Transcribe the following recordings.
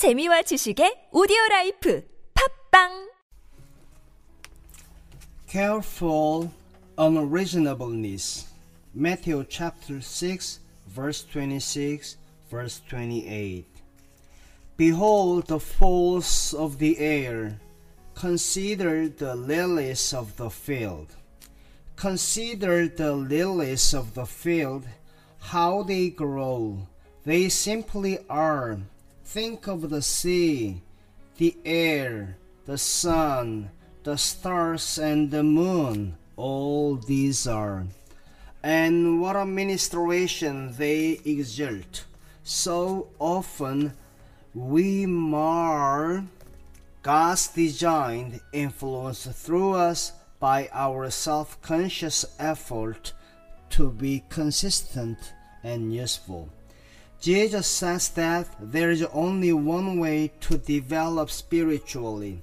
재미와 지식의 오디오 라이프. 팟빵! Careful unreasonableness. Matthew chapter 6 verse 26 verse 28 Behold the fowls of the air. Consider the lilies of the field. Consider the lilies of the field how they grow. They simply are. Think of the sea, the air, the sun, the stars, and the moon. All these are. And what a ministration they exert. So often we mar God's designed influence through us by our self conscious effort to be consistent and useful. Jesus says that there is only one way to develop spiritually,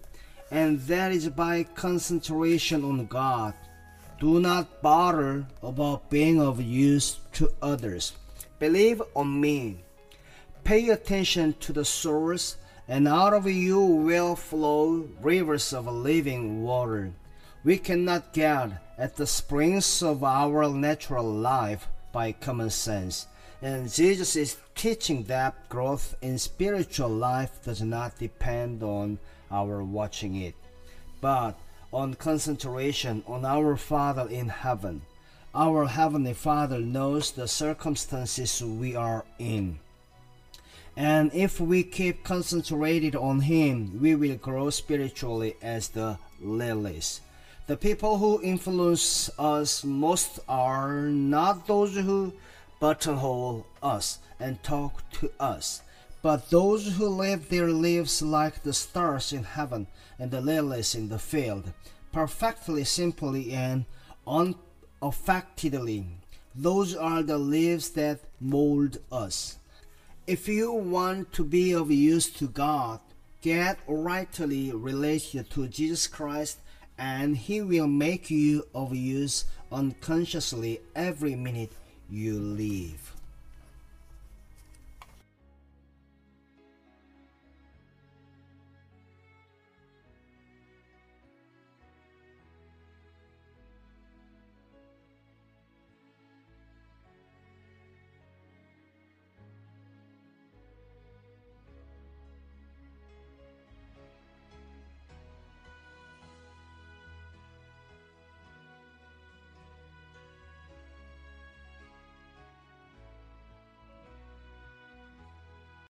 and that is by concentration on God. Do not bother about being of use to others. Believe on me. Pay attention to the source, and out of you will flow rivers of living water. We cannot get at the springs of our natural life by common sense, and Jesus is teaching that growth in spiritual life does not depend on our watching it, but on concentration on our Father in heaven. Our Heavenly Father knows the circumstances we are in. And if we keep concentrated on Him, we will grow spiritually as the lilies. The people who influence us most are not those who buttonhole us and talk to us, but those who live their lives like the stars in heaven and the lilies in the field, perfectly simply and unaffectedly. Those are the lives that mold us. If you want to be of use to God, get rightly related to Jesus Christ, and He will make you of use unconsciously every minute you live.